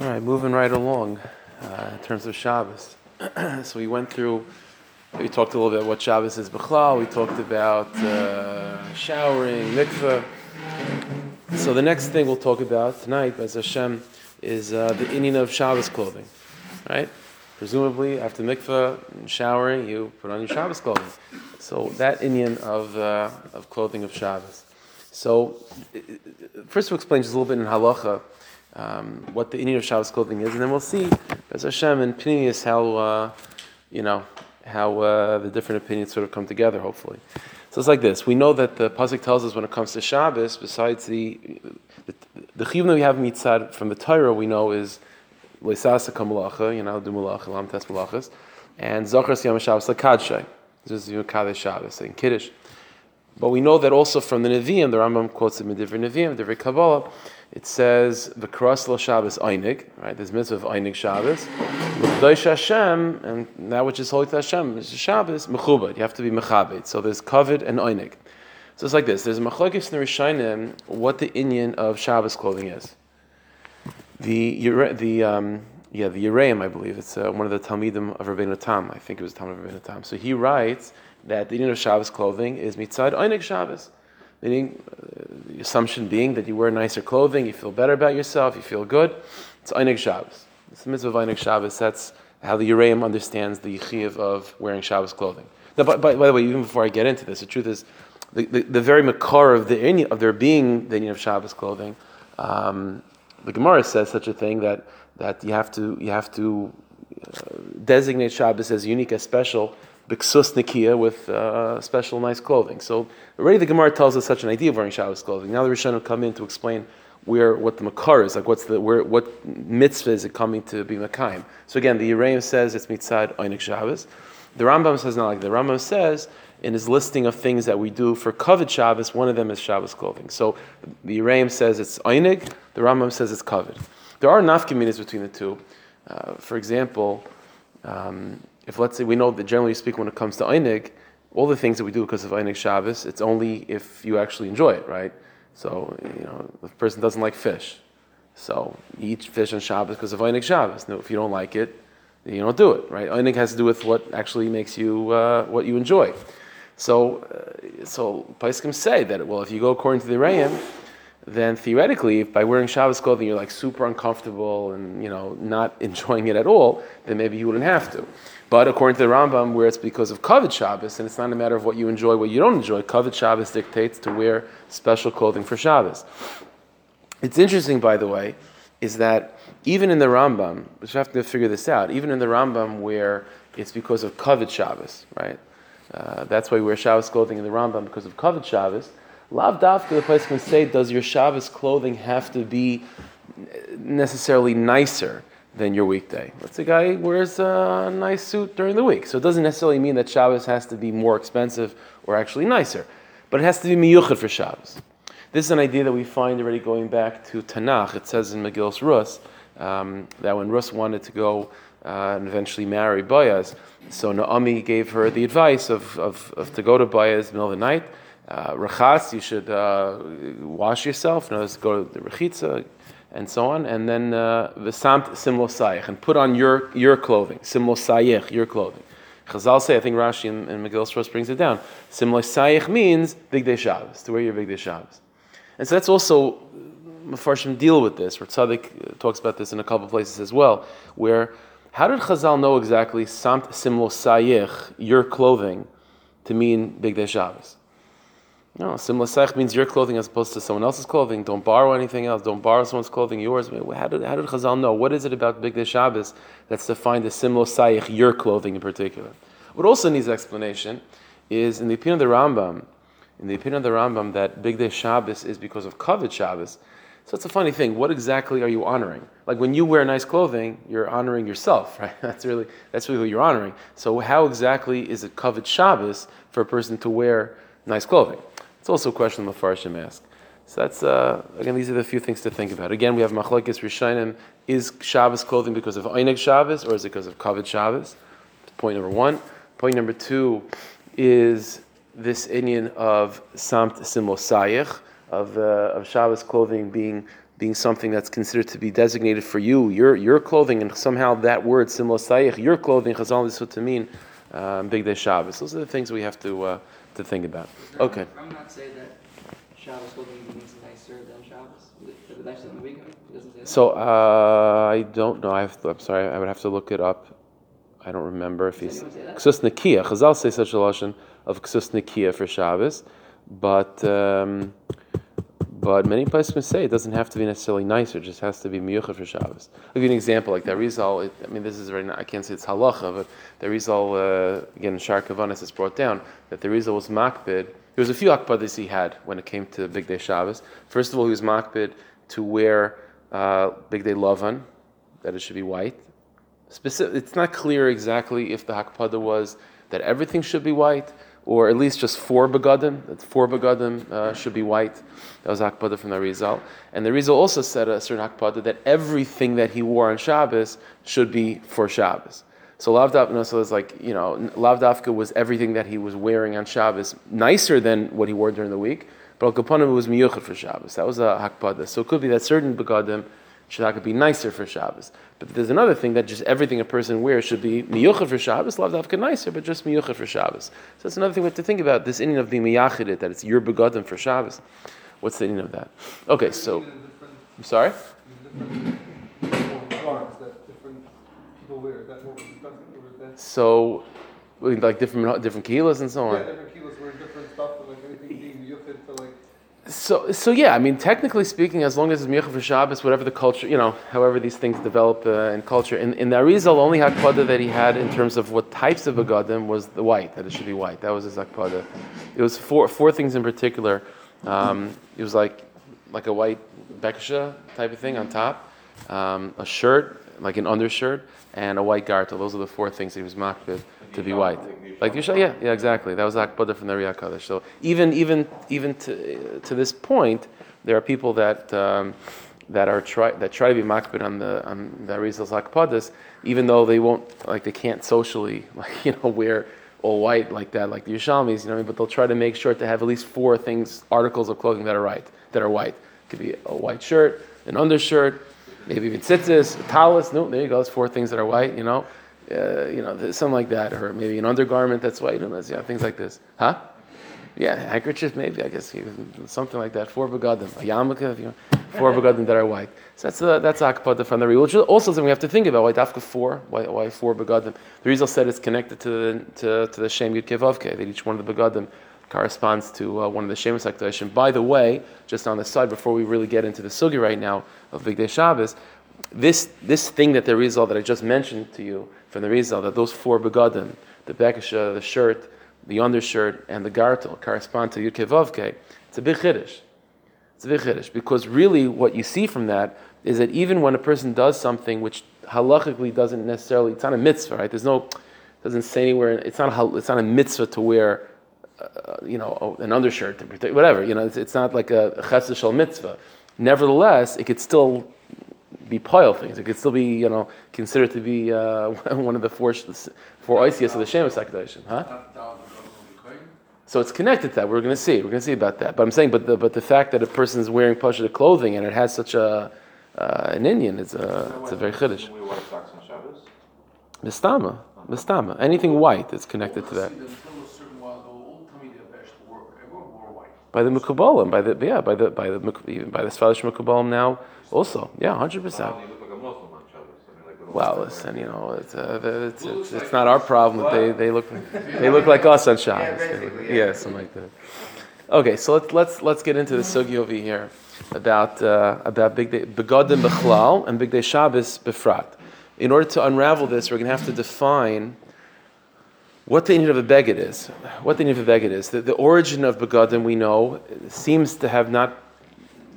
All right, moving right along uh, in terms of Shabbos. so we went through, we talked a little bit what Shabbos is Bechlal, we talked about uh, showering, mikveh. So the next thing we'll talk about tonight, as Hashem, is uh, the inyan of Shabbos clothing, right? Presumably, after mikveh and showering, you put on your Shabbos clothing. So that inyan of, uh, of clothing of Shabbos. So first we'll explain just a little bit in halacha um, what the inyan of Shabbos clothing is, and then we'll see, as Hashem and Pneumius, how uh, you know how uh, the different opinions sort of come together. Hopefully, so it's like this. We know that the pasuk tells us when it comes to Shabbos, besides the the, the that we have mitzad from the Torah, we know is leisasa kamalacha, you know, do lam tes malachas, and zachar yom Shabbos lakadshay. This is Yom Shabbos in Kiddush. But we know that also from the Nevi'im, the Rambam quotes it in different Nevi'im, different Kabbalah, it says, V'kras lo Shabbos Einig, right? There's mitzvah of Einig Shabbos. L'kdosh Hashem, and that which is holy to Hashem, is Shabbos, mechubad. You have to be mechabed. So there's covet and Einig. So it's like this. There's machlokes in the Rishonim what the inyan of Shabbos clothing is. The, the, um, yeah, the Yereim, I believe. It's uh, one of the Talmidim of Rabbeinu Tam. I think it was Talmud of Rabbeinu Tam. So he writes that the inyan of Shabbos clothing is mitzad Einig Shabbos. Meaning, uh, the assumption being that you wear nicer clothing, you feel better about yourself, you feel good. It's Einig Shabbos. It's the mitzvah of Einig Shabbos. That's how the Yereim understands the yichiv of wearing Shabbos clothing. Now, by, by, by, the way, even before I get into this, the truth is, the, the, the very makar of, the, of there being the inyan of Shabbos clothing, um, the Gemara says such a thing that, that you have to, you have to uh, designate Shabbos as unique, as special, biksus nikia with uh, special nice clothing. So already the Gemara tells us such an idea of wearing Shabbos clothing. Now the Rishon will come in to explain where what the makar is, like what's the where what mitzvah is it coming to be makayim. So again, the Yereim says it's mitzad einik Shabbos. The Rambam says not like the Rambam says in his listing of things that we do for covet Shabbos, one of them is Shabbos clothing. So the Yereim says it's einik, the Rambam says it's covet. There are nafkaminas between the two. Uh, for example. Um, if let's say we know that generally speaking, when it comes to Einig, all the things that we do because of Einig Shabbos, it's only if you actually enjoy it, right? So, you know, the person doesn't like fish. So, you eat fish on Shabbos because of Einig Shabbos. No, if you don't like it, you don't do it, right? Einig has to do with what actually makes you, uh, what you enjoy. So, uh, so Paiskim say that, well, if you go according to the Yereim, then theoretically, if by wearing Shabbos clothing you're like super uncomfortable and you know not enjoying it at all, then maybe you wouldn't have to. But according to the Rambam, where it's because of Kavod Shabbos, and it's not a matter of what you enjoy, what you don't enjoy, Kavod Shabbos dictates to wear special clothing for Shabbos. It's interesting, by the way, is that even in the Rambam, you have to figure this out, even in the Rambam where it's because of Kavod Shabbos, right? Uh, that's why we wear Shabbos clothing in the Rambam because of Kavod Shabbos. Lav dafka, the place can say, does your Shabbos clothing have to be necessarily nicer? than your weekday. Let's say a guy wears a nice suit during the week. So it doesn't necessarily mean that Shabbos has to be more expensive or actually nicer, but it has to be miyuchad for Shabbos. This is an idea that we find already going back to Tanakh. It says in Megillus Rus um, that when Rus wanted to go uh, and eventually marry Boaz, so Naomi gave her the advice of, of, of to go to Boaz in the middle of the night. Uh, Rachas, you should uh, wash yourself. In go to the Rechitza, and so on, and then v'samt uh, simlo sayich, and put on your your clothing, simlo sayich, your clothing. Chazal say, I think Rashi and, and Megillah Rus brings it down. Simlo sayich means big day Shabbos, to wear your big day Shabbos, and so that's also Mefarshim deal with this. Where uh, talks about this in a couple of places as well, where how did Chazal know exactly samt simlo sayich, your clothing, to mean big day Shabbos? No, simla sech means your clothing as opposed to someone else's clothing. Don't borrow anything else. Don't borrow someone's clothing, yours. How did, how did Chazal know? What is it about Big Day Shabbos that's defined as simlo saich, your clothing in particular? What also needs explanation is in the opinion of the Rambam, in the opinion of the Rambam, that Big Day Shabbos is because of Kavod Shabbos. So it's a funny thing. What exactly are you honoring? Like when you wear nice clothing, you're honoring yourself, right? That's really that's really who you're honoring. So how exactly is it Kavod Shabbos for a person to wear nice clothing? It's also a question the Farshim ask. So that's uh, again, these are the few things to think about. Again, we have machlokes rishonim: is Shabbos clothing because of Einig Shabbos or is it because of Kavod Shabbos? Point number one. Point number two is this inyan of samt simosayich of uh, of Shabbos clothing being being something that's considered to be designated for you, your your clothing, and somehow that word simla sayich, your clothing, chazal to mean um, big day Shabbos. Those are the things we have to uh, to think about. Okay. I'm not saying that Shabbos clothing means nicer than Shabbos. Is it nicer than the weekend? It doesn't say that. So uh, I don't know. I have to, I'm sorry. I would have to look it up. I don't remember if he's Does anyone ksus nikia. Chazal say such a lashon of ksus nikia for Shabbos, but um, but many places say it doesn't have to be necessarily nicer. It just has to be miyucha for Shabbos. I'll give you an example. Like the Rizal. It, I mean, this is very. I can't say it's halacha, but the Rizal uh, again, Shar Kavanis is brought down that the Rizal was makbid. There was a few akbadas he had when it came to Big Day Shabbos. First of all, he was makbid to wear uh, Big Day Lavan, that it should be white. Specific, it's not clear exactly if the hakpada was that everything should be white, or at least just four begadim. That four begadim uh, should be white. That was hakpada from the Rizal, and the Rizal also said a certain hakpada that everything that he wore on Shabbos should be for Shabbos. So Lavdafka, no, so it's like you know, Lavdafka was everything that he was wearing on Shabbos nicer than what he wore during the week. But Al was miyuchat for Shabbos. That was a hakpada. So it could be that certain begadim should be nicer for Shabbos. But there's another thing that just everything a person wears should be miyucha for Shabbos, lavdavka nicer, but just miyucha for Shabbos. So that's another thing we have to think about, this inning of being miyachidit, that it's your begadim for Shabbos. What's the inning of that? Okay, so, I'm sorry? different garments that different people wear. Is that what we're discussing? Or is that So, like different different kilos and so on. yeah, different kilos wear different stuff, and like anything being yufid to like So, so yeah, I mean, technically speaking, as long as it's Mircha for Shabbos, whatever the culture, you know, however these things develop uh, in culture. In, in the Arizal, only Hakpada that he had in terms of what types of begadim was the white, that it should be white. That was his Hakpada. It was four, four things in particular. Um, it was like, like a white bekasha type of thing on top, um, a shirt, like an undershirt, and a white gartel. Those are the four things that he was makbid to be white. Like Yishal, yeah, yeah, exactly. That was Akbada from the Riyah Kaddish. So even even even to, to this point, there are people that um, that are try that try to be makbid on the on the Arizal's Akbadas, even though they won't like they can't socially like you know wear all white like that like the Yushalmis, you know, I mean? but they'll try to make sure to have at least four things articles of clothing that are right that are white. It could be a white shirt, an undershirt, maybe even tzitzis, a talus. No, there you go. It's four things that are white. You know, uh, you know, something like that, or maybe an undergarment that's white. You know, yeah, things like this, huh? Yeah, handkerchief maybe. I guess something like that. Four begadim, a yarmulke, you know, four begadim that are white. So that's uh, that's akpada from the real. Which is also something we have to think about. Why dafka four? Why, why four begadim? The Rizal said it's connected to the to, to the shem yud kevavke. That each one of the begadim corresponds to uh, one of the shemus. By the way, just on the side, before we really get into the sugi right now of Big Day Shabbos, this this thing that the Rizal that I just mentioned to you from the Rizal, that those four begadim, the bekasha, the shirt, the undershirt, and the gartel correspond to Yud Kevavke, it's a big chiddush. It's a big chiddush because really what you see from that is that even when a person does something which halachically doesn't necessarily, it's not a mitzvah, right? There's no, doesn't say anywhere, it's not a, it's not a mitzvah to wear, uh, you know, an undershirt, in particular, whatever, you know, it's, it's not like a chesed shel mitzvah. Nevertheless, it could still be pile things. It could still be, you know, considered to be uh, one of the four four oisias of the Shemus Hakadoshim, huh? So it's connected to that. We're going to see. We're going to see about that. But I'm saying, but the but the fact that a person is wearing pasha clothing and it has such a uh, an Indian, it's a it's a very chiddush. We wear socks on Shabbos. Mistama, mistama. Anything white is connected to that. Until a certain while ago, all Tamid Yavesh wore, everyone wore white. By the Mekubalim, by the yeah, by the by the even by the Svalish Mekubalim now also. Yeah, hundred percent. Now you look like a Muslim on Shabbos. I mean, like with all Well, listen, you know, it's, uh, it's, it's, it's not our problem that they, they look they look like us on Shabbos. Yeah. yeah. something like that. Okay, so let's let's let's get into the sugi over here about uh, about big day begadim bechlal and big day Shabbos befrat. In order to unravel this, we're going to have to define what the need of a is. What the need of a is. The, the origin of begadim we know seems to have not.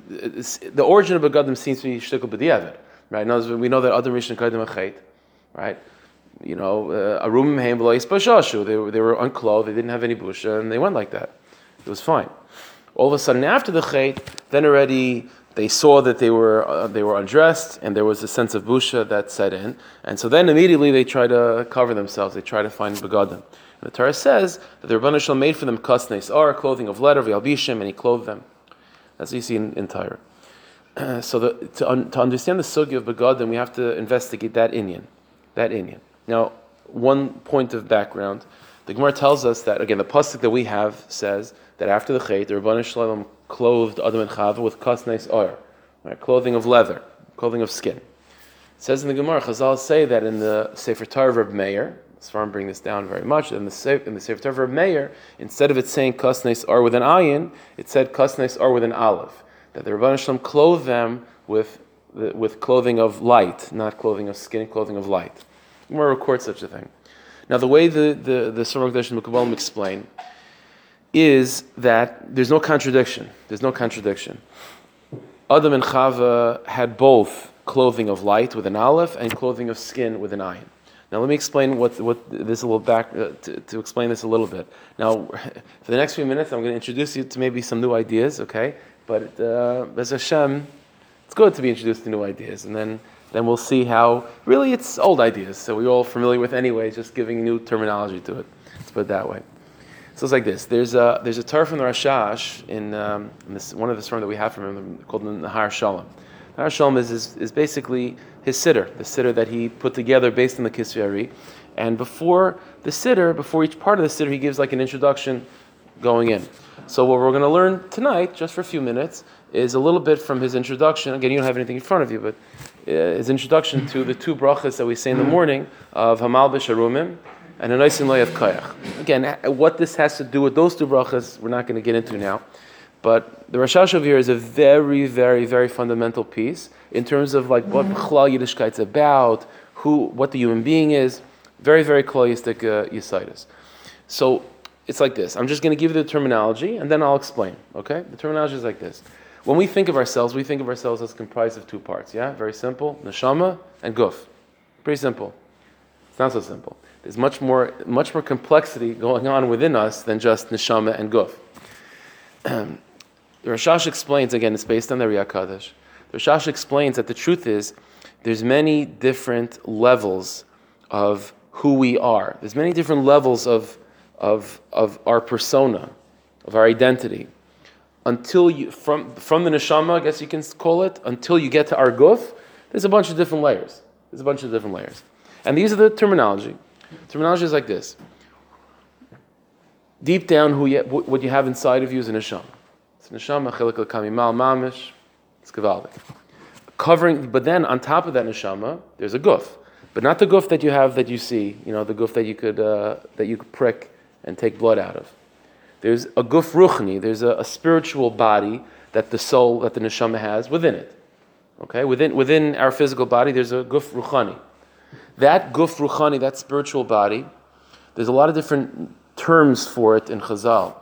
The origin of begadim seems to be shtickle b'diavad, right? Words, we know that other rishon kaidim achait, right? You know, uh, arumim heim v'lo. They were they were unclothed. They didn't have any busha, and they went like that. It was fine. All of a sudden, after the chait, then already they saw that they were uh, they were undressed, and there was a sense of busha that set in, and so then immediately they try to cover themselves. They try to find begadim. The Torah says that the Rebbeinu Shalom made for them kasnes or clothing of leather, v'albishim, and he clothed them. That's what you see in, in Torah. so the, to, un, to understand the sugi of begadim, we have to investigate that inyan, that inyan. Now, one point of background: the Gemara tells us that again, the pasuk that we have says that after the chait, the Rabban Shalom clothed Adam and Chava with kasneis or, right, clothing of leather, clothing of skin. It says in the Gemara, Chazal say that in the Sefer Torah of Meir, Svarim bring this down very much. In the in the Sefer Torah of Meir, instead of it saying kasneis or with an ayin, it said kasneis or with an olive, That the Rabban Shalom clothed them with the, with clothing of light, not clothing of skin, clothing of light. Gemara records such a thing. Now, the way the the the Surah Kodesh and explain is that there's no contradiction. There's no contradiction. Adam and Chava had both clothing of light with an aleph and clothing of skin with an ayin. Now let me explain what, what this a little back uh, to, to explain this a little bit. Now, for the next few minutes, I'm going to introduce you to maybe some new ideas. Okay, but uh, as Hashem, it's good to be introduced to new ideas, and then then we'll see how really it's old ideas. So we're all familiar with anyway, just giving new terminology to it. Let's put it that way. So it's like this. There's a there's a Torah from the Rashash in, um, in this, one of the stories that we have from him called the Nahar Shalom. Nahar Shalom is, is, is basically his sitter, the sitter that he put together based on the Kisveri. And before the sitter, before each part of the sitter, he gives like an introduction going in. So what we're going to learn tonight, just for a few minutes, is a little bit from his introduction. Again, you don't have anything in front of you, but uh, his introduction to the two brachas that we say in the morning of Hamal B'Sharumim and a nice of Kayach. Again, what this has to do with those two brachas, we're not going to get into now. But the Rosh Hashanah is a very, very, very fundamental piece in terms of like what B'chlal Yiddishkeit's about, who, what the human being is. Very, very kloyistic uh. So it's like this. I'm just going to give you the terminology and then I'll explain. Okay? The terminology is like this. When we think of ourselves, we think of ourselves as comprised of two parts. Yeah? Very simple. Neshama and guf. Pretty simple. It's not so simple. There's much more, much more complexity going on within us than just neshama and guf. Rashash explains again. It's based on the Riyah Kaddish. Rashash explains that the truth is there's many different levels of who we are. There's many different levels of of of our persona, of our identity. Until you from from the neshama, I guess you can call it, until you get to our guf, there's a bunch of different layers. There's a bunch of different layers. And these are the terminology. Terminology is like this. Deep down, who you, what you have inside of you is a neshama. It's a neshama, chelik mal mamish. It's gavaldik. Covering, but then on top of that neshama, there's a guf, but not the guf that you have that you see. You know, the guf that you could uh, that you could prick and take blood out of. There's a guf ruchni. There's a, a spiritual body that the soul, that the neshama has within it. Okay, within within our physical body, there's a guf ruchani. That guf ruchani, that spiritual body, there's a lot of different terms for it in Chazal.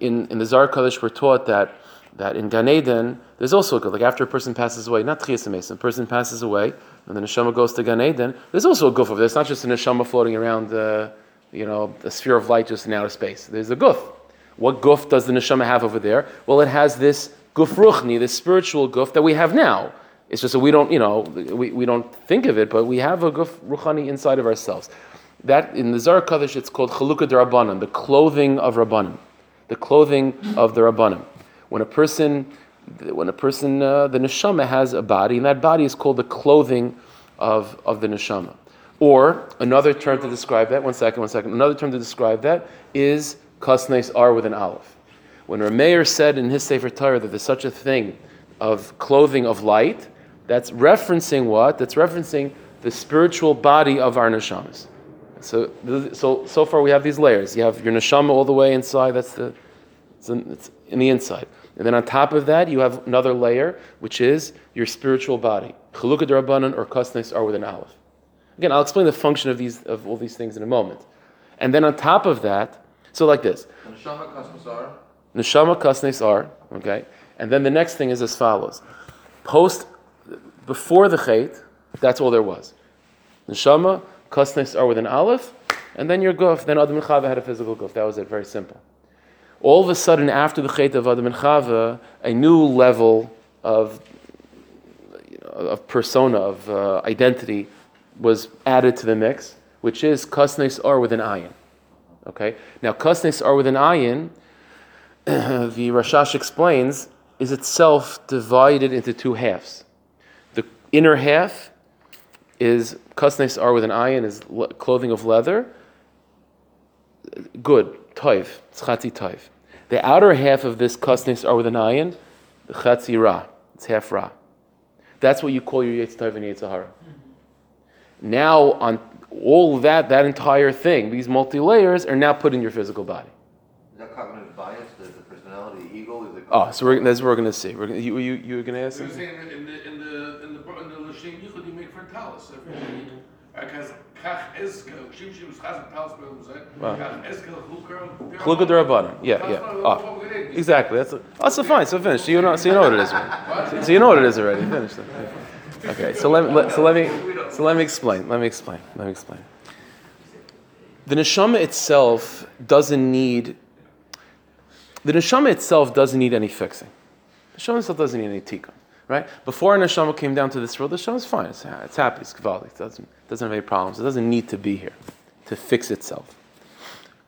In, in the Zar Kaddish, we're taught that, that in Gan Eden, there's also a guf. Like after a person passes away, not Chiyasim a person passes away, and the neshama goes to Gan Eden, there's also a guf over there. It's not just a neshama floating around, uh, you know, a sphere of light just in outer space. There's a guf. What guf does the neshama have over there? Well, it has this guf ruchni, this spiritual guf that we have now. It's just that we don't, you know, we, we don't think of it, but we have a guf ruchani inside of ourselves. That in the Zar Kaddish, it's called chalukah rabbanim, the clothing of rabbanim, the clothing of the rabbanim. When a person, when a person, uh, the neshama has a body, and that body is called the clothing of, of the neshama. Or another term to describe that, one second, one second, another term to describe that is kasnes ar with an aleph. When Rameir said in his Sefer Torah that there's such a thing of clothing of light, that's referencing what? That's referencing the spiritual body of our neshamas. So, so, so far we have these layers. You have your neshama all the way inside. That's the, it's in, it's in the inside. And then on top of that, you have another layer, which is your spiritual body. Chalukah derabanan or kasnes are with an aleph. Again, I'll explain the function of these of all these things in a moment. And then on top of that, so like this. Neshama kasnes are. Neshama kasnes are. Okay. And then the next thing is as follows. Post before the chait, that's all there was. Neshama, kasnes are with an aleph, and then your guf. Then Adam and Chava had a physical guf. That was it. Very simple. All of a sudden, after the chait of Adam and Chava, a new level of you know, of persona of uh, identity was added to the mix, which is kasnes are with an ayin. Okay. Now kasnes are with an ayin. the Rashash explains is itself divided into two halves. The inner half is kasnes are with an ayin, is le- clothing of leather. Good, toiv, it's chatzi toiv. The outer half of this kasnes are with an ayin, the chatzi ra, it's half ra. That's what you call your yetz toiv and yetz hara. Now, on all that, that entire thing, these multi layers are now put in your physical body. Is that cognitive bias, the, the personality, the ego, is it? Oh, so we're, that's what we're going to see. We're you, you, you were going to ask So you're something? saying in the, in the, in the, in the L'Shem Yichud, you make for every day. Because kach eska, shim shim schazak talis be'um zeh. Wow. Kach eska chluka. Chluka derabanan. Yeah, yeah. Oh, ah, we're exactly. That's oh, so fine. So finished. So you know, so you know what it is. Already. So you know what it is already. Finished. Okay. So let, let so let me so let me explain. Let me explain. Let me explain. The neshama itself doesn't need. The neshama itself doesn't need any fixing. The neshama itself doesn't need any tikkun, right? Before a neshama came down to this world, the neshama is fine. It's, it's happy. It's kavalik. It doesn't doesn't have any problems. It doesn't need to be here to fix itself.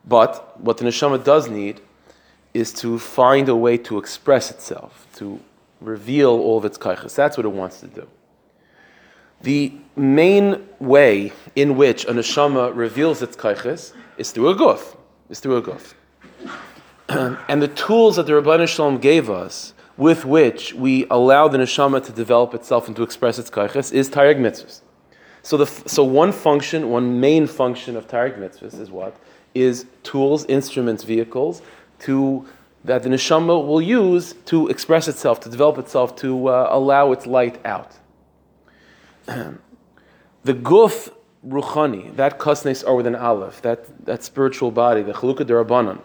But what the neshama does need is to find a way to express itself, to reveal all of its kaiches. That's what it wants to do. The main way in which a neshama reveals its kaiches is through a guf. Is through a guf. and the tools that the Rabban Shalom gave us, with which we allow the neshama to develop itself and to express its kaiches, is taryag mitzvahs. So, the, so one function, one main function of taryag mitzvahs is what? Is tools, instruments, vehicles to that the neshama will use to express itself, to develop itself, to uh, allow its light out. the guf ruchani, that kasnes are with an aleph, that, that spiritual body, the chalukah derabanan,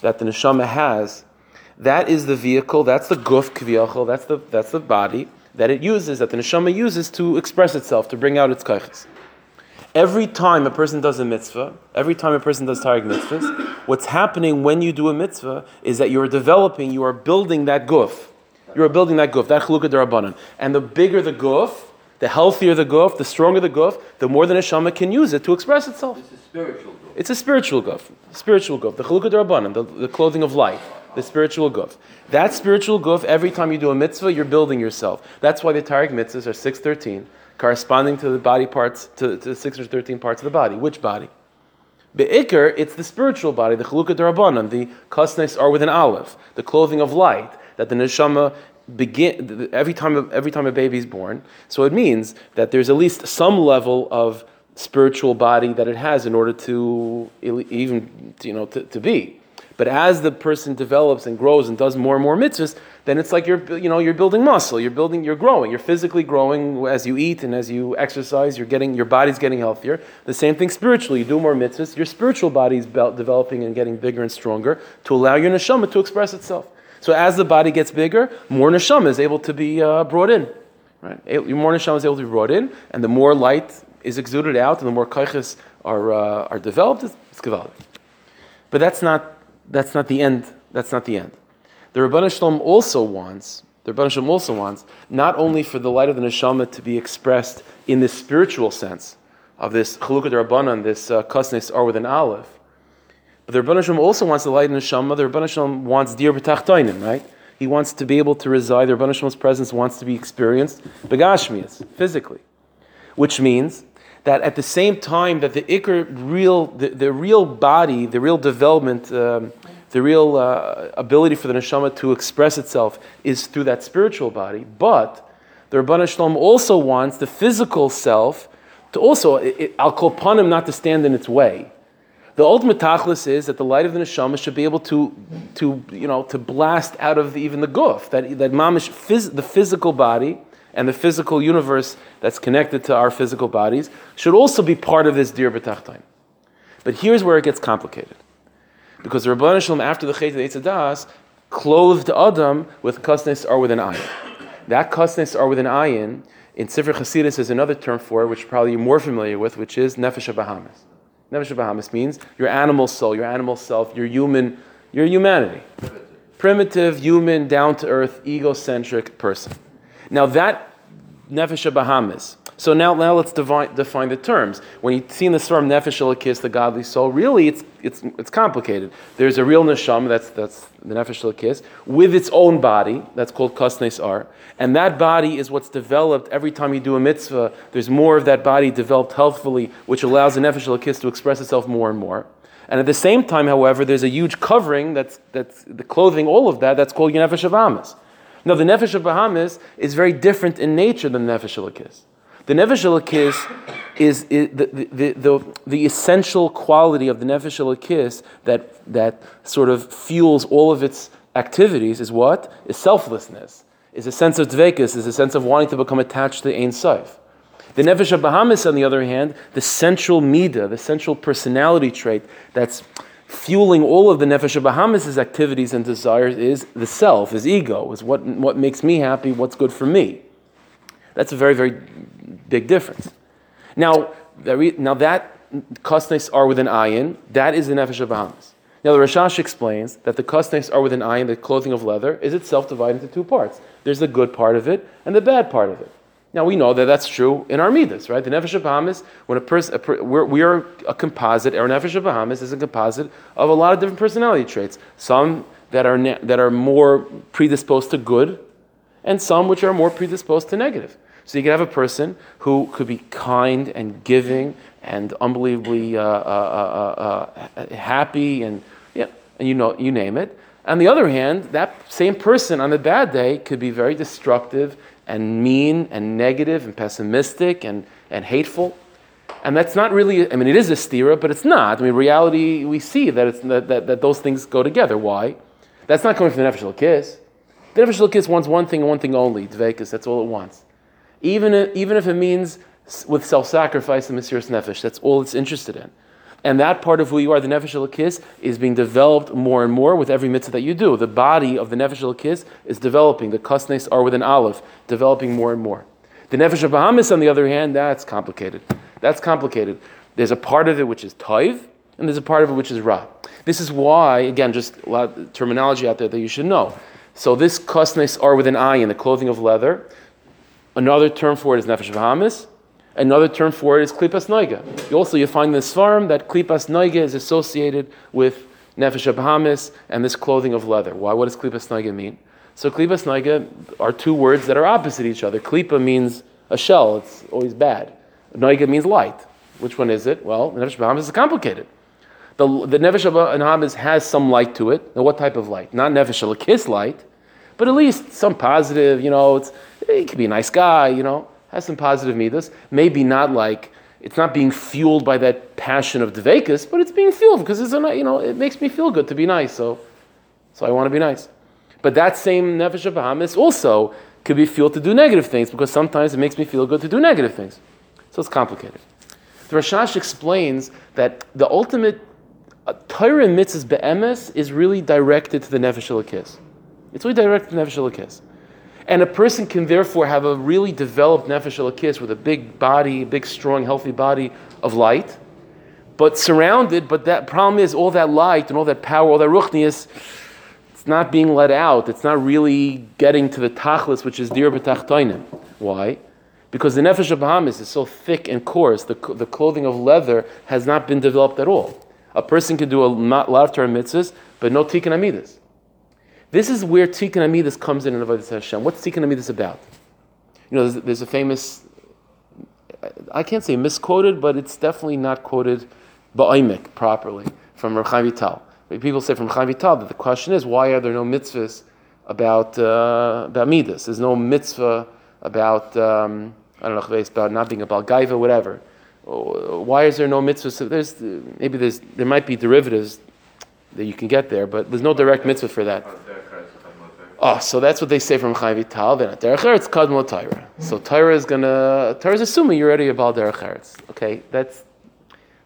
that the neshama has, that is the vehicle, that's the guf kviyachol, that's the, that's the body that it uses, that the neshama uses to express itself, to bring out its kaiches. Every time a person does a mitzvah, every time a person does taryag mitzvahs, what's happening when you do a mitzvah is that you're developing, you are building that guf. You are building that guf, that chalukah derabanan. And the bigger the guf, the healthier the guf, the stronger the guf, the more the neshama can use it to express itself. It's a spiritual growth. It's a spiritual guf, spiritual guf, the chalukah derabanan, the, the clothing of light, the spiritual guf. That spiritual guf, every time you do a mitzvah, you're building yourself. That's why the taryag mitzvahs are 613, corresponding to the body parts, to, to the 613 parts of the body. Which body? Be'ikr, it's the spiritual body, the chalukah derabanan, the kasnes are with an olive, the clothing of light, that the neshama begin every time every time a baby is born. So it means that there's at least some level of spiritual body that it has in order to even you know to, to be. But as the person develops and grows and does more and more mitzvahs, then it's like you're you know you're building muscle, you're building, you're growing, you're physically growing as you eat and as you exercise. You're getting your body's getting healthier. The same thing spiritually. You do more mitzvahs, your spiritual body is developing and getting bigger and stronger to allow your neshama to express itself. So as the body gets bigger, more neshama is able to be uh, brought in. Right? More neshama is able to be brought in, and the more light is exuded out, and the more kaiches are uh, are developed. It's, gewaldig. But that's not that's not the end. That's not the end. The Rabban Shalom also wants the Rabban Shalom also wants not only for the light of the neshama to be expressed in this spiritual sense of this chalukah rabbanan, this uh, are with an aleph, but the Rabban Shalom also wants the light of the neshama. The Rabban Shalom wants dir b'tachtoinim, right? He wants to be able to reside. The Rabban Shalom's presence wants to be experienced begashmias, physically, which means that at the same time that the ikr real, the, the real body, the real development, um, the real uh, ability for the neshama to express itself is through that spiritual body, but the Rabban Shalom also wants the physical self to also, upon him not to stand in its way. The ultimate tachlis is that the light of the neshama should be able to, to you know, to blast out of even the guf, that, that mamish, phys, the physical body and the physical universe that's connected to our physical bodies should also be part of this dir b'tachtain. But here's where it gets complicated. Because the Rabban Shalom, after the Chet of clothed Adam with kasnes or with an ayin. That kasnes or with an ayin, in Sifr Chasidus is another term for it, which probably you're more familiar with, which is nefesh Bahamas. Nefesh Bahamas means your animal soul, your animal self, your human, your humanity. Primitive, Primitive human, down to earth, egocentric person. Now that Nefesh Bahamas, So now, now let's define, define the terms. When you see in the Svarim Nefesh Elokis, the godly soul, really it's, it's, it's complicated. There's a real neshama, that's, that's the Nefesh Elokis, with its own body, that's called Kasnes Ar. And that body is what's developed every time you do a mitzvah. There's more of that body developed healthfully, which allows the Nefesh Elokis to express itself more and more. And at the same time, however, there's a huge covering that's, that's the clothing, all of that, that's called Nefesh of Amis. Now, the Nefesh of Bahamas is very different in nature than the Nefesh Elokis. The Nefesh Elokis is, is the, the, the, the, essential quality of the Nefesh Elokis that, that sort of fuels all of its activities is what? Is selflessness, is a sense of dvekas, is a sense of wanting to become attached to Ein Sof. The Nefesh of Bahamas, on the other hand, the central midah, the central personality trait that's fueling all of the Nefesh Bahamas' activities and desires is the self, is ego, is what, what makes me happy, what's good for me. That's a very, very big difference. Now, now that kosnes are with an ayin, that is the nefesh Bahamas. Now the Rashash explains that the kosnes are with an ayin, the clothing of leather, is itself divided into two parts. There's the good part of it and the bad part of it. Now we know that that's true in our midas, right? The nefesh Bahamas, when a person, we're, we are a composite. Our nefesh Bahamas is a composite of a lot of different personality traits. Some that are ne- that are more predisposed to good, and some which are more predisposed to negative. So you can have a person who could be kind and giving and unbelievably uh, uh, uh, uh, happy and yeah, and you know you name it. On the other hand, that same person on a bad day could be very destructive and mean and negative and pessimistic and, and hateful. And that's not really, I mean, it is a stira, but it's not. I mean, reality, we see that, it's, that, that, that those things go together. Why? That's not coming from the Nefesh Kiss. The Nefesh Kiss wants one thing and one thing only, Dvekas, that's all it wants even if, even if it means with self-sacrifice and Mesiras Nefesh. That's all it's interested in. And that part of who you are, the Nefesh Elokis, is being developed more and more with every mitzvah that you do. The body of the Nefesh Elokis is developing. The Kasnes are with an olive, developing more and more. The Nefesh of Bahamas, on the other hand, that's complicated. That's complicated. There's a part of it which is Toiv, and there's a part of it which is Ra. This is why, again, just a lot of terminology out there that you should know. So this Kasnes are with an eye in the clothing of leather. Another term for it is nefesh v'hamis. Another term for it is klipas noiga. Also, you find in the svarim that klipas noiga is associated with nefesh v'hamis and this clothing of leather. Why? What does klipas noiga mean? So klipas noiga are two words that are opposite each other. Klipa means a shell; it's always bad. Noiga means light. Which one is it? Well, nefesh v'hamis is complicated. The, the nefesh v'hamis has some light to it. Now, what type of light? Not nefesh kiss light, but at least some positive. You know, it's he could be a nice guy, you know, has some positive midas. Maybe not like it's not being fueled by that passion of dvekas, but it's being fueled because it's a, you know it makes me feel good to be nice. So, so I want to be nice. But that same nefesh of Bahamas also could be fueled to do negative things because sometimes it makes me feel good to do negative things. So it's complicated. The Rashash explains that the ultimate uh, Torah mitzvahs be'emes is really directed to the nefesh elokis. It's really directed to the nefesh elokis. And a person can therefore have a really developed nefesh elokis with a big body, big, strong, healthy body of light, but surrounded. But that problem is all that light and all that power, all that ruchnius, it's not being let out. It's not really getting to the tachlis, which is dir b'tachtoinim. Why? Because the nefesh of Bahamas is so thick and coarse. The, the clothing of leather has not been developed at all. A person can do a lot of Torah mitzvahs, but no tikkun amidas. This is where Tikkun Amidus comes in in Avodah Hashem. What's Tikkun Amidus about? You know, there's, there's, a famous, I can't say misquoted, but it's definitely not quoted ba'imik properly from Rav Vital. People say from Chaim Vital that the question is, why are there no mitzvahs about, uh, about Midas? There's no mitzvah about, um, I don't know, about not being a Balgaiva, whatever. Why is there no mitzvah? So there's, maybe there's, there might be derivatives that you can get there, but there's no direct mitzvah for that. Oh, so that's what they say from Chaim Vital. Eretz Kadmo Torah. So Torah is gonna Torah is assuming you're already about Derech Eretz. Okay, that's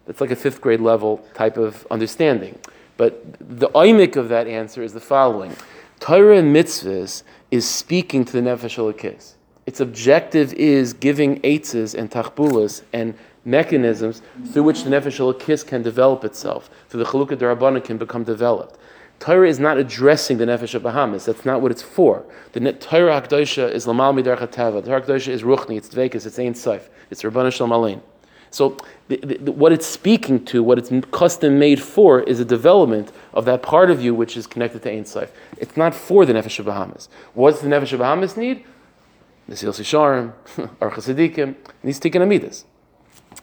that's like a fifth grade level type of understanding. But the oimik of that answer is the following: Torah and mitzvahs is speaking to the nefesh elokis. Its objective is giving eitzes and tachbulas and mechanisms through which the nefesh elokis can develop itself, through the chalukah derabana can become developed. Torah is not addressing the nefesh of Bahamas. That's not what it's for. The Torah Hakdosha is Lamal Midar Chatava. The Torah Hakdosha is Ruchni, it's Dvekas, it's Ein Seif, it's Rabbana Shalom Alein. So the, the, what it's speaking to, what it's custom made for, is a development of that part of you which is connected to Ein Seif. It's not for the nefesh of Bahamas. What does the nefesh of Bahamas need? Nesil Sisharim, Sadikim, these Tikkun Amidas.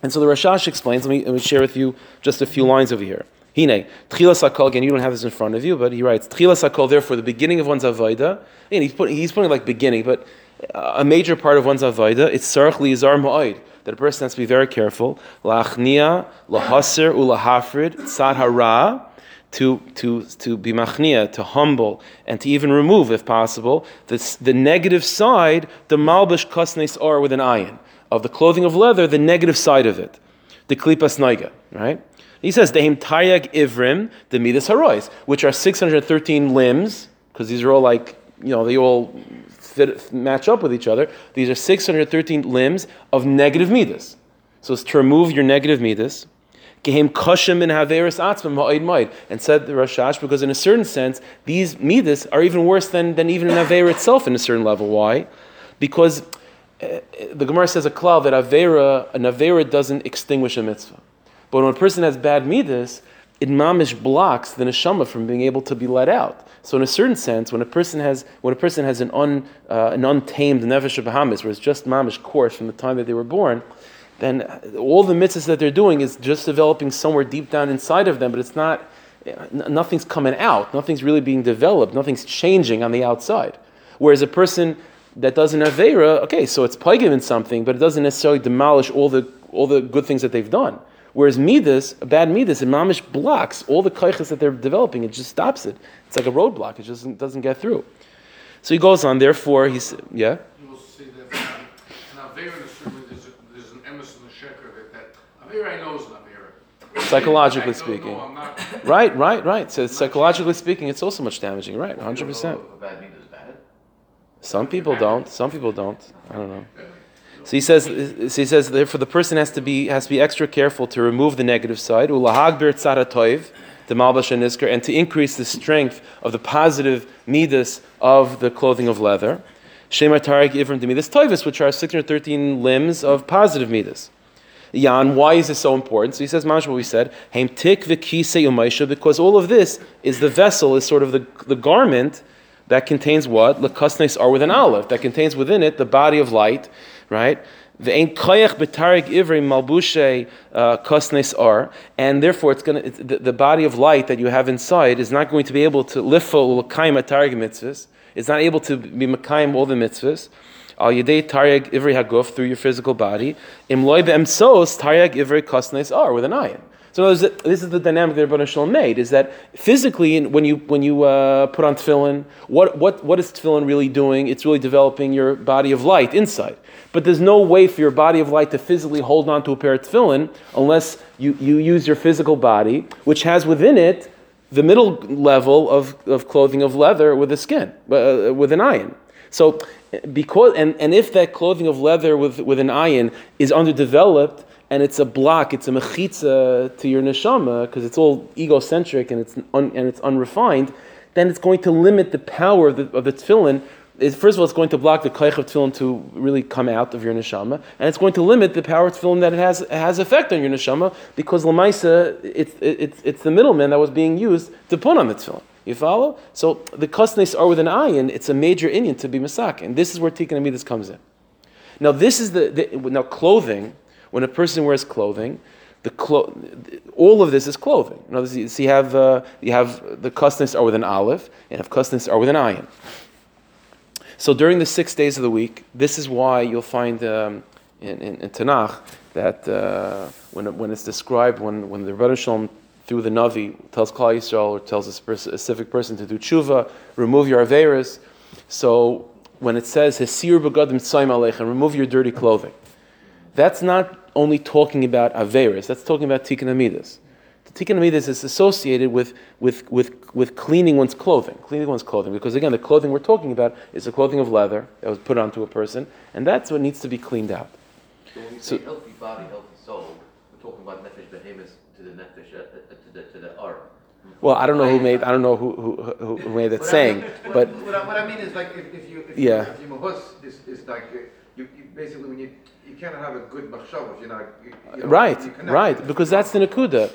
And so the Rashash explains, let me, let me share with you just a few lines over here. Hine, Tchilas HaKol, again, you don't have this in front of you, but he writes, Tchilas HaKol, therefore, the beginning of one's Avodah, and he's putting, he's putting like beginning, but a major part of one's Avodah, it's Sarach Lizar Ma'oid, that a person has to be very careful, La'achnia, Lahasir, Ulahafrid, Tzad Hara, to, to, to be machnia, to humble, and to even remove, if possible, this, the negative side, the malbish kasnes or with an ayin, of the clothing of leather, the negative side of it, the klipas naiga, right? He says, Dehim taryag ivrim, the midas harois, which are 613 limbs, because these are all like, you know, they all fit, match up with each other. These are 613 limbs of negative midas. So it's to remove your negative midas. Gehem kashim in haveris atzmim ha'id ma'id. And said the Rashash, because in a certain sense, these midas are even worse than, than even an avera itself in a certain level. Why? Because uh, the Gemara says a klal that avera, an avera doesn't extinguish a mitzvah. But when a person has bad midas, it mamish blocks the neshama from being able to be let out. So in a certain sense, when a person has when a person has an un, uh, an untamed nefesh of Bahamas, where it's just mamish course from the time that they were born, then all the mitzvahs that they're doing is just developing somewhere deep down inside of them, but it's not, nothing's coming out, nothing's really being developed, nothing's changing on the outside. Whereas a person that does an Avera, okay, so it's plaguing in something, but it doesn't necessarily demolish all the, all the good things that they've done. Whereas Midas, a bad Midas, it mamish blocks all the kaiches that they're developing, it just stops it. It's like a roadblock, it just doesn't, doesn't get through. So he goes on, therefore, he's, yeah? You will see that um, an Avera in a certain way, there's, there's an emerson and sheker of it that Avera I know an Avera. Psychologically I don't know, speaking. I'm not, Right, right, right. So psychologically speaking, it's also much damaging, right? 100%. If a bad meat is bad. Some people don't. Some people don't. I don't know. So he says. So he says. Therefore, the person has to be has to be extra careful to remove the negative side. Ulahagbir tzaratoiv, the malbash and and to increase the strength of the positive midas of the clothing of leather. Shema tarik ivrim midas toivis, which are 613 limbs of positive midas. Jan, why is this so important? So he says, Mamash, what we said, Haim tik v'kisei umaisha, because all of this is the vessel, is sort of the, the garment that contains what? Lekasnes are with an olive, that contains within it the body of light, right? The ain't koyach betarik ivri malbushe kasnes are, and therefore it's gonna it's, the, the body of light that you have inside is not going to be able to lifo l'kaim atarig mitzvahs. It's not able to be makayim all the mitzvahs. Al yedei taryag ivri haguf through your physical body. Im loy be'emsos taryag ivri kasnes are with an ayin. So this is the dynamic that Rabban Shalom made: is that physically, when you when you uh, put on tefillin, what what what is tefillin really doing? It's really developing your body of light inside. But there's no way for your body of light to physically hold on to a pair of tefillin unless you, you use your physical body, which has within it the middle level of, of clothing of leather with a skin, uh, with an iron. So, because and, and if that clothing of leather with, with an iron is underdeveloped and it's a block, it's a mechitza to your neshama because it's all egocentric and it's un, and it's unrefined, then it's going to limit the power of the, of the tefillin. First of all, it's going to block the kaich of tefillin to really come out of your neshama, and it's going to limit the power of tefillin that it has has effect on your neshama because lamaisa it's it's it's the middleman that was being used to put on the tefillin. You follow? So the kasnes are with an ayin. It's a major Indian to be masak, and this is where tikkun amidas comes in. Now this is the, the now clothing. When a person wears clothing, the clo- all of this is clothing. In other you, you have uh, you have the kasnes are with an olive, and if kasnes are with an ayin. So during the six days of the week, this is why you'll find um, in, in, in Tanakh that uh, when, when it's described, when, when the Rebbe Shalom through the Navi tells Klal Yisrael or tells a, specific person to do tshuva, remove your averas. So when it says Hesir begadim tzaim aleichem, remove your dirty clothing, that's not only talking about averas. That's talking about tikkun amidas. Tikkun amidas is associated with, with, with, with cleaning one's clothing, cleaning one's clothing. Because again, the clothing we're talking about is the clothing of leather that was put onto a person, and that's what needs to be cleaned out. So when we So- say healthy body, healthy soul, we're talking about nefesh behemoth to the nefesh, uh, uh, to the, to the ar. Well, I don't know who made I don't know who who, who, made that What I saying, mean- what- but What I, what I mean is like, if, if you, if Yeah. you, if you mahus is, is like, you, you, basically when you, you cannot have a good machshavos, you're not, you, you know, right, right, because that's the nakuda.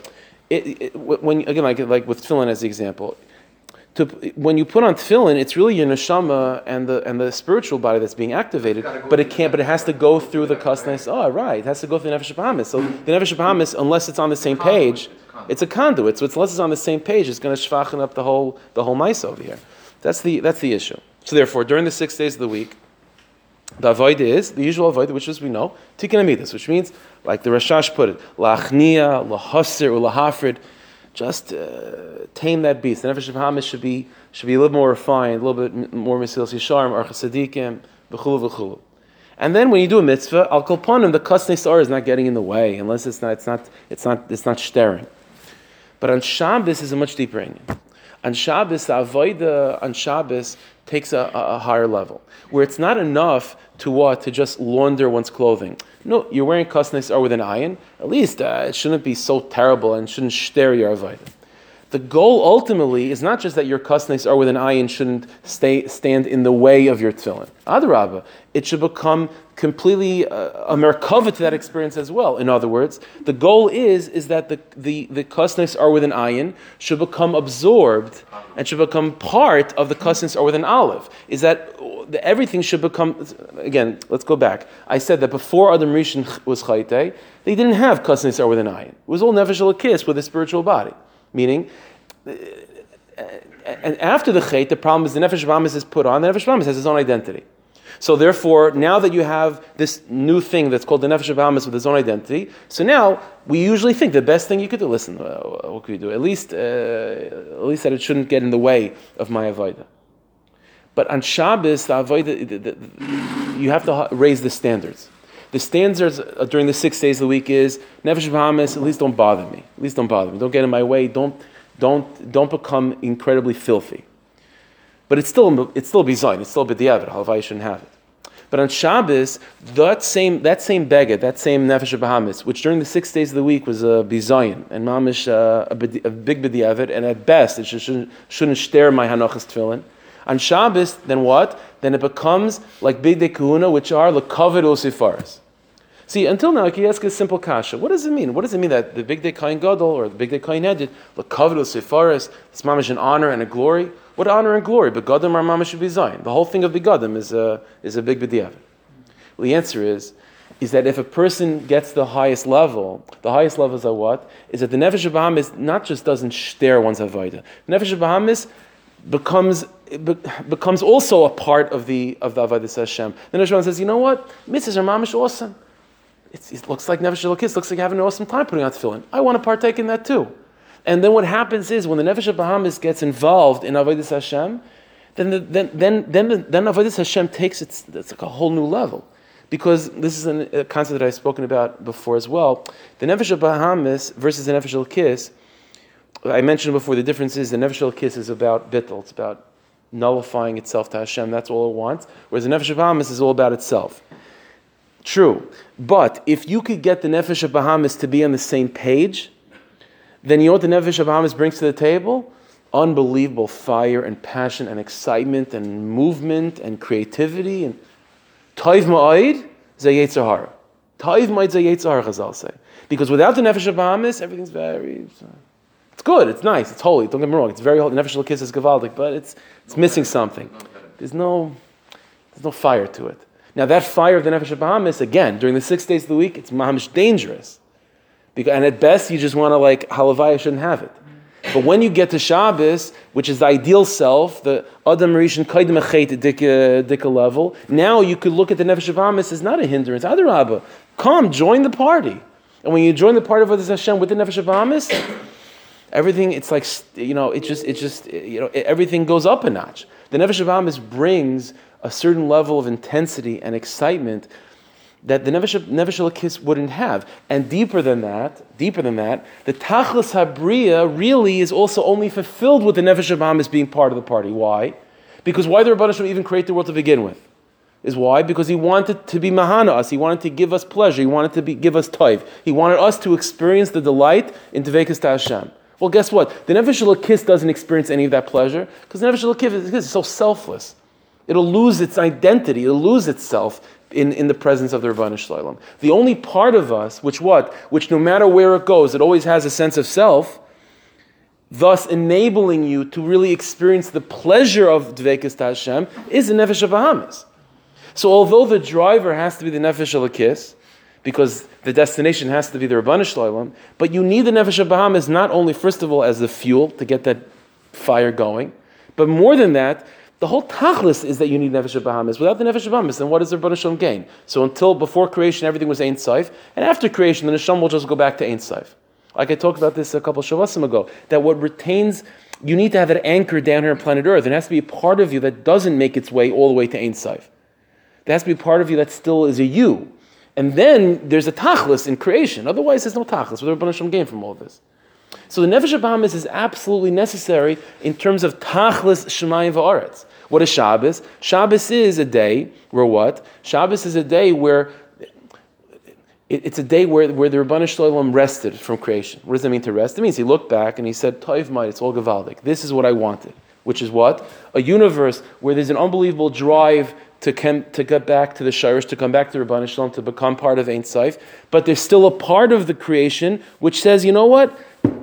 It, it, when again, like like with tefillin as the example, to, when you put on tefillin, it's really your neshama and the and the spiritual body that's being activated, but it can't. But it has to go through the kasnes. Oh, right, it has to go through the nefesh Bahamas. So the nefesh Bahamas, unless it's on the same page, it's a conduit. So it's, unless it's on the same page, it's going to shvachen up the whole the whole mice over here. That's the that's the issue. So therefore, during the six days of the week, the avoid is the usual avoid, which is we know tikkun amidas, which means like the Rashash put it, lachnia, lahasir, lahafrid, just uh, tame that beast. The nefesh of Hamas should be should be a little more refined, a little bit more mesilas yisharim, archas sadikim, v'chulu. And then when you do a mitzvah, al kolponim, the kasnei sar is not getting in the way, unless it's not it's not it's not it's not staring. But on Shabbos is a much deeper inyan. On Shabbos, the avoida on Shabbos takes a, a, higher level, where it's not enough to what to just launder one's clothing. No, you're wearing kasnes or with an iron. At least uh, it shouldn't be so terrible and shouldn't stare your avoida. The goal ultimately is not just that your kasnes or with an ayin shouldn't stay, stand in the way of your tefillin. Adarabba, it should become completely uh, a merkava to that experience as well. In other words, the goal is is that the the, the kasnes are with an ayin should become absorbed and should become part of the kasnes are with an olive. Is that everything should become again? Let's go back. I said that before Adam Rishon was chayte, they didn't have kasnes are with an ayin. It was all nefesh kiss with a spiritual body. Meaning, and after the chait, the problem is the nefesh is put on. The nefesh bahamas has its own identity. So therefore, now that you have this new thing that's called the nefesh bahamas with its own identity, so now we usually think the best thing you could do. Listen, uh, what could we do? At least, uh, at least that it shouldn't get in the way of my avodah. But on Shabbos, the avodah, you have to raise the standards. The standards uh, during the six days of the week is nefesh bahamas. At least don't bother me. At least don't bother me. Don't get in my way. Don't don't don't become incredibly filthy. But it's still it's still bizarre. It's still b'diavad. Halvai shouldn't have it. But on Shabbos, that same that same beged, that same nefesh bahamas, which during the six days of the week was a bizayin and mamish uh, a, a big b'diavad, and at best it shouldn't shouldn't stare my hanachas tefillin. On Shabbos, then what? Then it becomes like bigdei kehuna, which are the covet osifaris. See, until now, I can ask a simple kasha. What does it mean? What does it mean that the bigdei kohen gadol or the big day kain edit, the covet osifaris, it's mamish an honor and a glory? What honor and glory? Begadim are mamish should be zayin. The whole thing of begadim is a, is a big b'diavad. Well, the answer is, is that if a person gets the highest level, the highest levels are what? Is that the Nefesh Bahamis not just doesn't stare one's Avaida. Nefesh Bahamis becomes be, becomes also a part of the of the Avodah Hashem. The Nefesh says, you know what? Mitzvahs are mamish awesome. It looks like Nefesh Elokis, looks like having an awesome time putting on tefillin. I want to partake in that too. And then what happens is when the Nefesh Bahamis gets involved in Avodah Hashem, then the, then then then then Avodah Hashem takes its it's like a whole new level, because this is an, a concept that I've spoken about before as well. The Nefesh Bahamis versus the Nefesh Elokis. I mentioned before the difference is the Nefesh Elokis is about bittul, it's about nullifying itself to Hashem. That's all it wants. Whereas the Nefesh Bahamis is all about itself. True. But if you could get the Nefesh of Bahamas to be on the same page, then you know what the Nefesh of Bahamas brings to the table? Unbelievable fire and passion and excitement and movement and creativity and Taiv Ma'id Zayetzahara. Taiv Ma'id Zayetzahara, Chazal say. Because without the Nefesh of Bahamas, everything's very. It's good, it's nice, it's holy, don't get me wrong, it's very holy. The Nefesh Elokis is Gavaldik, but it's, it's missing something. There's no, there's no fire to it. Now that fire of the Nefesh Bahamis, again, during the six days of the week, it's mahamish dangerous. Because, and at best, you just want to like, halavaya shouldn't have it. But when you get to Shabbos, which is the ideal self, the Adam Rishon Kaidim Achet Dika level, now you could look at the Nefesh Bahamis as not a hindrance. Adarabba, come, join the party. And when you join the party of Avodah Hashem with the Nefesh Bahamis, everything, it's like, you know, it just, it just, you know, everything goes up a notch. The Nefesh Bahamis brings a certain level of intensity and excitement that the Nefesh, Nefesh wouldn't have. And deeper than that, deeper than that, the Tachlis Habriya really is also only fulfilled with the Nefesh Bahamis being part of the party. Why? Because why the Shalom even create the world to begin with? Is why? Because he wanted to be mahana us. He wanted to give us pleasure. He wanted to be, give us toiv. He wanted us to experience the delight in Tevekas Hashem. Well, guess what? The Nefesh Elokis doesn't experience any of that pleasure because the Nefesh Elokis is so selfless. It'll lose its identity, it'll lose itself in, in the presence of the Rabbanu Shalom. The only part of us, which what? Which no matter where it goes, it always has a sense of self, thus enabling you to really experience the pleasure of Dvekas Hashem, is the Nefesh of Bahamas. So although the driver has to be the Nefesh Elokis, because the destination has to be the Rabbanu Shalom, but you need the Nefesh Bahamas not only, first of all, as the fuel to get that fire going, but more than that, the whole tachlis is that you need nefesh Bahamas. Without the nefesh Bahamas, then what does the Rebbeinu Shalom gain? So until before creation, everything was Ein Saif, and after creation, the Neshama will just go back to Ein Saif. Like I talked about this a couple of ago, that what retains, you need to have that anchor down here on planet Earth. It has to be a part of you that doesn't make its way all the way to Ein Saif. There has to be a part of you that still is a you. And then there's a tachlis in creation. Otherwise, there's no tachlis. What Rebbeinu Shalom gain from all this? So the nefesh Bahamas is absolutely necessary in terms of tachlis shemayim va'aretz. What is Shabbos? Shabbos is a day where what? Shabbos is a day where it's a day where, where the Rabbanu Shalom rested from creation. What does that mean to rest? It means he looked back and he said, Toiv might, it's all Gavaldik. This is what I wanted. Which is what? A universe where there's an unbelievable drive to, come, to get back to the Shirish, to come back to Rabbanu Shalom, to become part of Ein Saif. But there's still a part of the creation which says, you know what?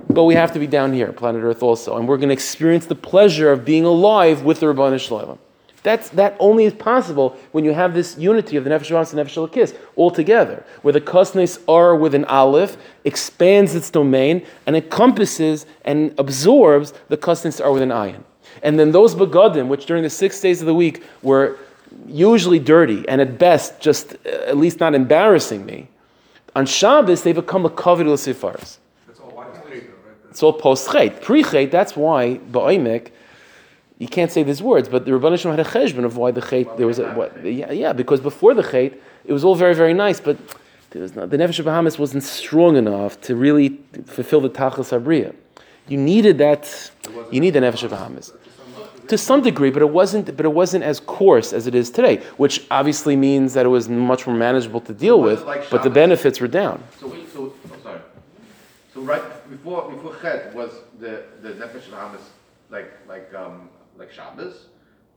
But we have to be down here, planet Earth also. And we're going to experience the pleasure of being alive with the Rabbanu Shalom. That's, that only is possible when you have this unity of the Nefesh Rams and Nefesh Elokis all together, where the Kosnes are with an Aleph, expands its domain, and encompasses and absorbs the Kosnes are with an Ayin. And then those begadim, which during the six days of the week were usually dirty and at best just uh, at least not embarrassing me, on Shabbos they become a covet sifaris. It's all post chait. Pre chait, that's why ba'omek, you can't say these words, but the Rabban Shalom had a cheshbon of why the chait, there was a, what, yeah, yeah, because before the chait, it was all very, very nice, but there was not, the Nefesh of Bahamas wasn't strong enough to really fulfill the Tachlis Habriya. You needed that, you need the Nefesh of Bahamas. To some degree, but it wasn't. But it wasn't as coarse as it is today, which obviously means that it was much more manageable to deal it with. like but the benefits were down. So, so, I'm sorry. So right before, before Chet, was the, the Nefesh Bahamas like, like, um, like Shabbos?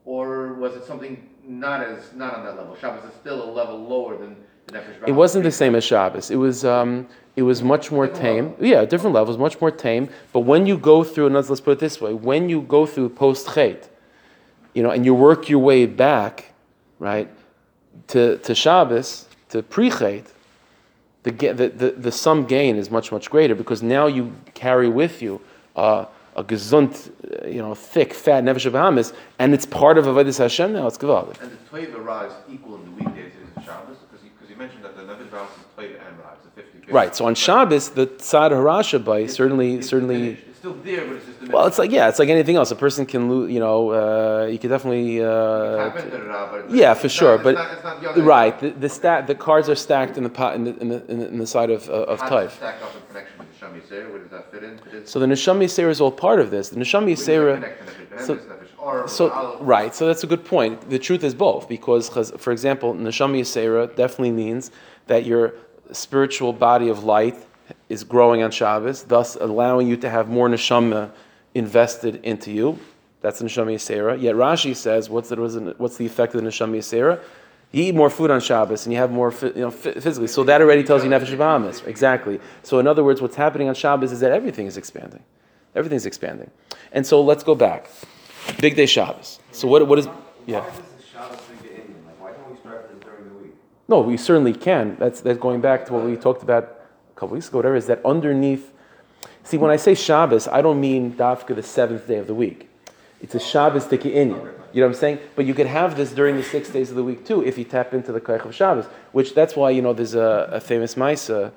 Or was it something not as, not on that level? Shabbos is still a level lower than the Nefesh It wasn't the same as Shabbos. It was um, it was much more tame. Yeah, different levels, much more tame. But when you go through, and let's, let's put it this way: when you go through post chait, you know, and you work your way back, right, to to Shabbos, to pre chait, the, the, the the sum gain is much much greater because now you carry with you. Uh, a gesund, uh, you know, thick, fat nefesh of Bahamas, and it's part of Avodah Hashem now. It's gewaldig. And the Toiva Ra is equal in the weekdays as in Shabbos? Because you, because you mentioned that the Nefesh Bahamas is Toiva and Ra, it's a 50 50. Right. So on Shabbos, the tzad harasha by certainly It's certainly. It's still there, but it's just diminished. Well, it's like yeah, it's like anything else. A person can lose. You know, uh, you could definitely. Uh, Tap into the Ra, but it's- yeah, for sure. not- but it's not, it's not right, the, the stat, the cards are stacked in the pot in the in the, in the, in the side of uh, of Taif. stack up in connection with the Where does that fit in? It is- So the neshama yisera is all part of this. The where yisera. connect to Nefesh so- Behemoth, Nefesh Or, So right, so that's a good point. The truth is both, because for example, neshama yisera definitely means that your spiritual body of light is growing on Shabbos, thus allowing you to have more neshama invested into you. That's the neshama yisera. Yet Rashi says, what's the what's the effect of the neshama yisera? You eat more food on Shabbos and you have more you know, physically. So that already tells you nefesh Bahamas. Exactly. So in other words, what's happening on Shabbos is that everything is expanding. Everything's expanding. And so let's go back. Bigdei Shabbos. So what, what is, yeah. Why is this Shabbos big to Indian? Like, why don't we start this during the week? No, we certainly can. That's, that's going back to what we talked about a couple weeks ago, whatever, is that underneath, see, when I say Shabbos, I don't mean Dafka the seventh day of the week. It's a Shabbos Tiki Inyan. You know what I'm saying? But you could have this during the six days of the week too, if you tap into the Kaich of Shabbos, which that's why, you know, there's a, a famous Maisa, uh,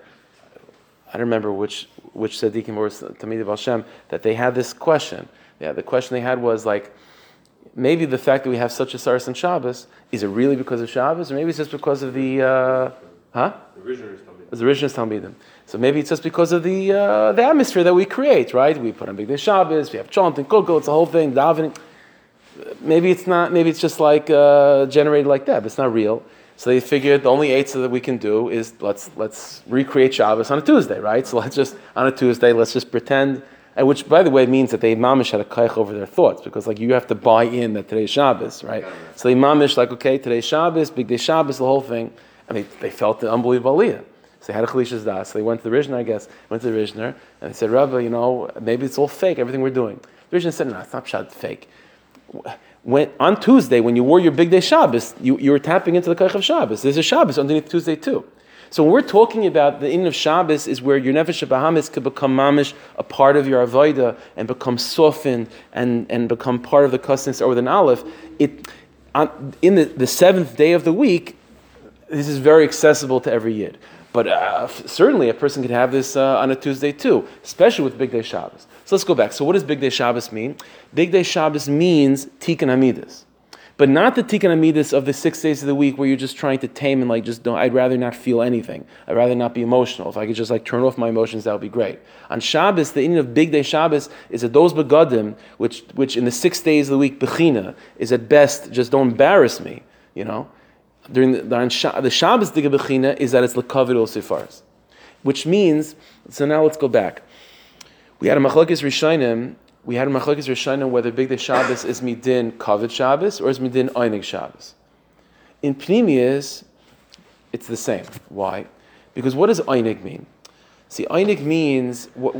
I don't remember which, which Tzaddikim or Tamid of Hashem, that they had this question. Yeah, the question they had was like, maybe the fact that we have such a Saras and Shabbos, is it really because of Shabbos, or maybe it's just because of the, uh, huh? The original Talmidim. So maybe it's just because of the uh, the atmosphere that we create, right? We put on Bigdei Shabbos, we have chanting, kugel, it's a whole thing, davening. Maybe it's not. Maybe it's just like uh, generated like that, but it's not real. So they figured the only eight that we can do is let's let's recreate Shabbos on a Tuesday, right? So let's just on a Tuesday, let's just pretend And which, by the way, means that they mamish had a kaich over their thoughts because, like, you have to buy in that today's Shabbos, right? So they mamish like, okay, today's Shabbos, bigdei Shabbos, the whole thing, and they, they felt the unbelievable aliyah. So they had a chalishas das. So they went to the Rishner, I guess, went to the Rishner, and they said, Rabbi, you know, maybe it's all fake, everything we're doing. The Rishner said, no, it's not fake. When, on Tuesday, when you wore your bigdei Shabbos, you, you were tapping into the kaich of Shabbos. There's a Shabbos underneath Tuesday too. So when we're talking about the in of Shabbos is where your nefesh Bahamas could become mamish, a part of your avodah, and become softened and, and become part of the customs or an aleph. It on, in the, the seventh day of the week, this is very accessible to every yid. But uh, certainly a person could have this uh, on a Tuesday too, especially with Bigdei Shabbos. So let's go back. So what does Bigdei Shabbos mean? Bigdei Shabbos means Tikkun Hamidus. But not the tikkun amidus of the six days of the week where you're just trying to tame and like just don't. I'd rather not feel anything. I'd rather not be emotional. If I could just like turn off my emotions, that would be great. On Shabbos, the ending of bigdei Shabbos is that those begadim, which which in the six days of the week bechina is at best just don't embarrass me. You know, during the, the, the Shabbos diga bechina is that it's lekavid ol sefars, which means. So now let's go back. We had a machlokes rishonim we had a machlokes rishonim whether bigdei Shabbos is midin kavod Shabbos or is midin einig Shabbos. In Pnimius, it's the same. Why? Because what does einig mean? See, einig means what,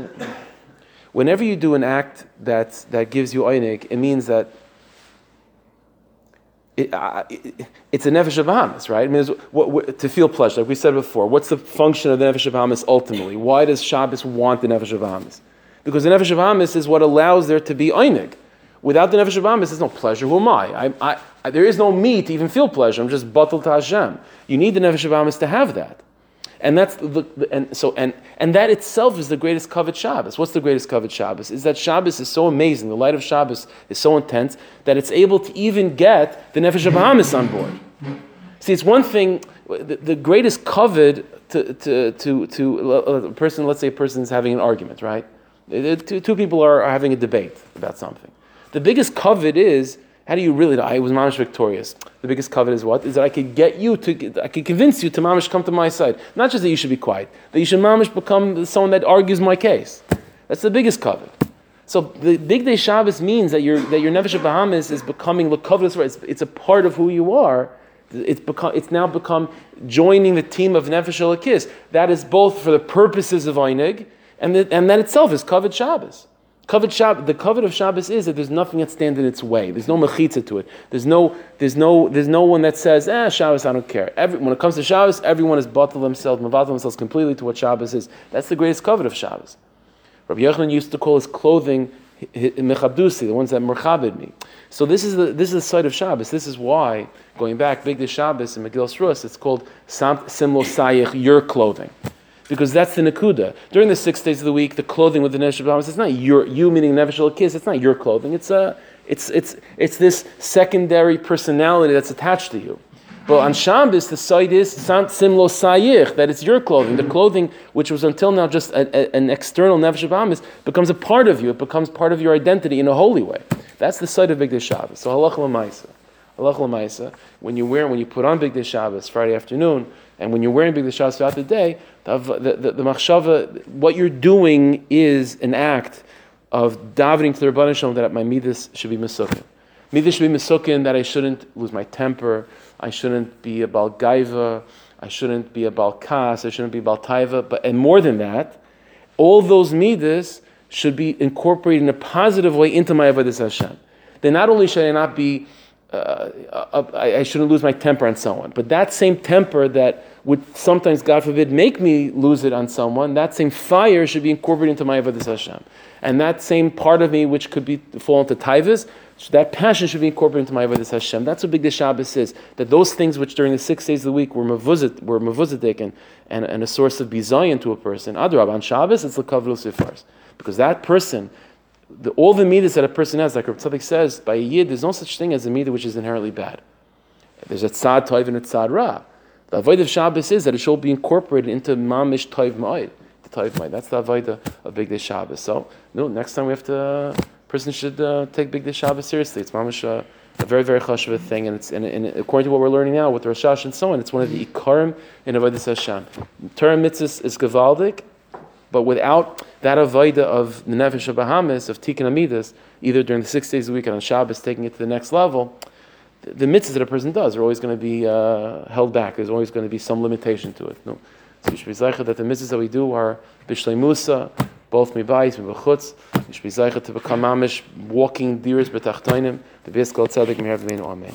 whenever you do an act that that gives you einig, it means that it, uh, it, it's a nefesh of Bahamas, right? I mean, what, what, to feel pleasure, like we said before. What's the function of the nefesh of Bahamas ultimately? Why does Shabbos want the nefesh of Bahamas? Because the nefesh of Amis is what allows there to be einig. Without the nefesh of Amis, there's no pleasure. Who am I? I, I? there is no me to even feel pleasure. I'm just batal to Hashem. You need the nefesh of Amis to have that. And that's the, and so and and that itself is the greatest kavod Shabbos. What's the greatest kavod Shabbos? Is that Shabbos is so amazing. The light of Shabbos is so intense that it's able to even get the nefesh of Amis on board. See, it's one thing. The, the greatest kavod to to to to a person. Let's say a person is having an argument, right? Two, two people are, are, having a debate about something. The biggest covet is how do you really? I was mamish victorious. The biggest covet is what? Is that I could get you to, I could convince you to mamish come to my side. Not just that you should be quiet, that you should mamish become someone that argues my case. That's the biggest covet. So the bigdei Shabbos means that your that your nefesh Bahamas is becoming lekavos. It's, it's a part of who you are. It's become it's now become joining the team of nefesh Elokis. That is both for the purposes of einig and, the, and that itself is kavod Shabbos. Kavod Shabbos, the kavod of Shabbos is that there's nothing that stands in its way. There's no mechitza to it. There's no, there's no, there's no one that says, eh, Shabbos, I don't care. Every, when it comes to Shabbos, everyone is bottled themselves, mavatal themselves completely to what Shabbos is. That's the greatest kavod of Shabbos. Rabbi Yochanan used to call his clothing mechabdusi, the ones that merchabed me. So this is the this is the site of Shabbos. This is why going back bigdei Shabbos in Megillah Rus, it's called Simlo Sayich, your clothing because that's the nakuda. During the six days of the week, the clothing with the nefesh Bahamas, it's not your you meaning nefesh kiss. It's not your clothing. It's a it's it's it's this secondary personality that's attached to you. But on Shabbos, the site is simlo sayich, that it's your clothing. The clothing, which was until now just a, a, an external nefesh Bahamas, becomes a part of you. It becomes part of your identity in a holy way. That's the site of Big Shabbos. So halach l'maisa. Halach. When you wear, when you put on Bigdei Shabbos Friday afternoon, and when you're wearing Bigdei throughout the day, the, the, the, the machshava, what you're doing is an act of davening to the Rabban Shalom that my midas should be misukin. Midas should be misukin that I shouldn't lose my temper, I shouldn't be a balgaiva, I shouldn't be a balkas, I shouldn't be baltaiva, but and more than that, all those midas should be incorporated in a positive way into my avodas Hashem. Then not only should I not be uh, I, I, shouldn't lose my temper on someone. But that same temper that would sometimes, God forbid, make me lose it on someone, that same fire should be incorporated into my Avodah Hashem. And that same part of me, which could be fall into taivas, so that passion should be incorporated into my Avodah Hashem. That's what Bigdei Shabbos is. That those things which during the six days of the week were mavuzit, were mavuzidik and, and, and a source of bizayin to a person. Adrab, on Shabbos, it's lekavlu sifars. Because that person the, all the midas that a person has, like Rav says, by a yid, there's no such thing as a midah which is inherently bad. There's a tzad toiv and a tzad ra. The avoid of Shabbos is that it should be incorporated into mamish toiv ma'id. The toiv ma'id. That's the avoid of Bigdei Shabbos. So, no, next time we have to, uh, person should uh, take Bigdei Shabbos seriously. It's mamish uh, a very, very chashuv thing, and it's and, and, according to what we're learning now with Rosh Hashanah and so on, it's one of the ikarim in avodas Hashem. Torah mitzvahs is gavaldik, But without that avoida of the nefesh of Bahamas, of tikkun amidus, either during the six days a week and on Shabbos, taking it to the next level, the, the mitzvahs that a person does are always going to be uh, held back. There's always going to be some limitation to it. No. So you should be zeicha that the mitzvahs that we do are bishlei musa, both mibayis, mibachutz. You should be zeicha to become amish, walking deers betachtoinim. The biskal tzedek meher amen.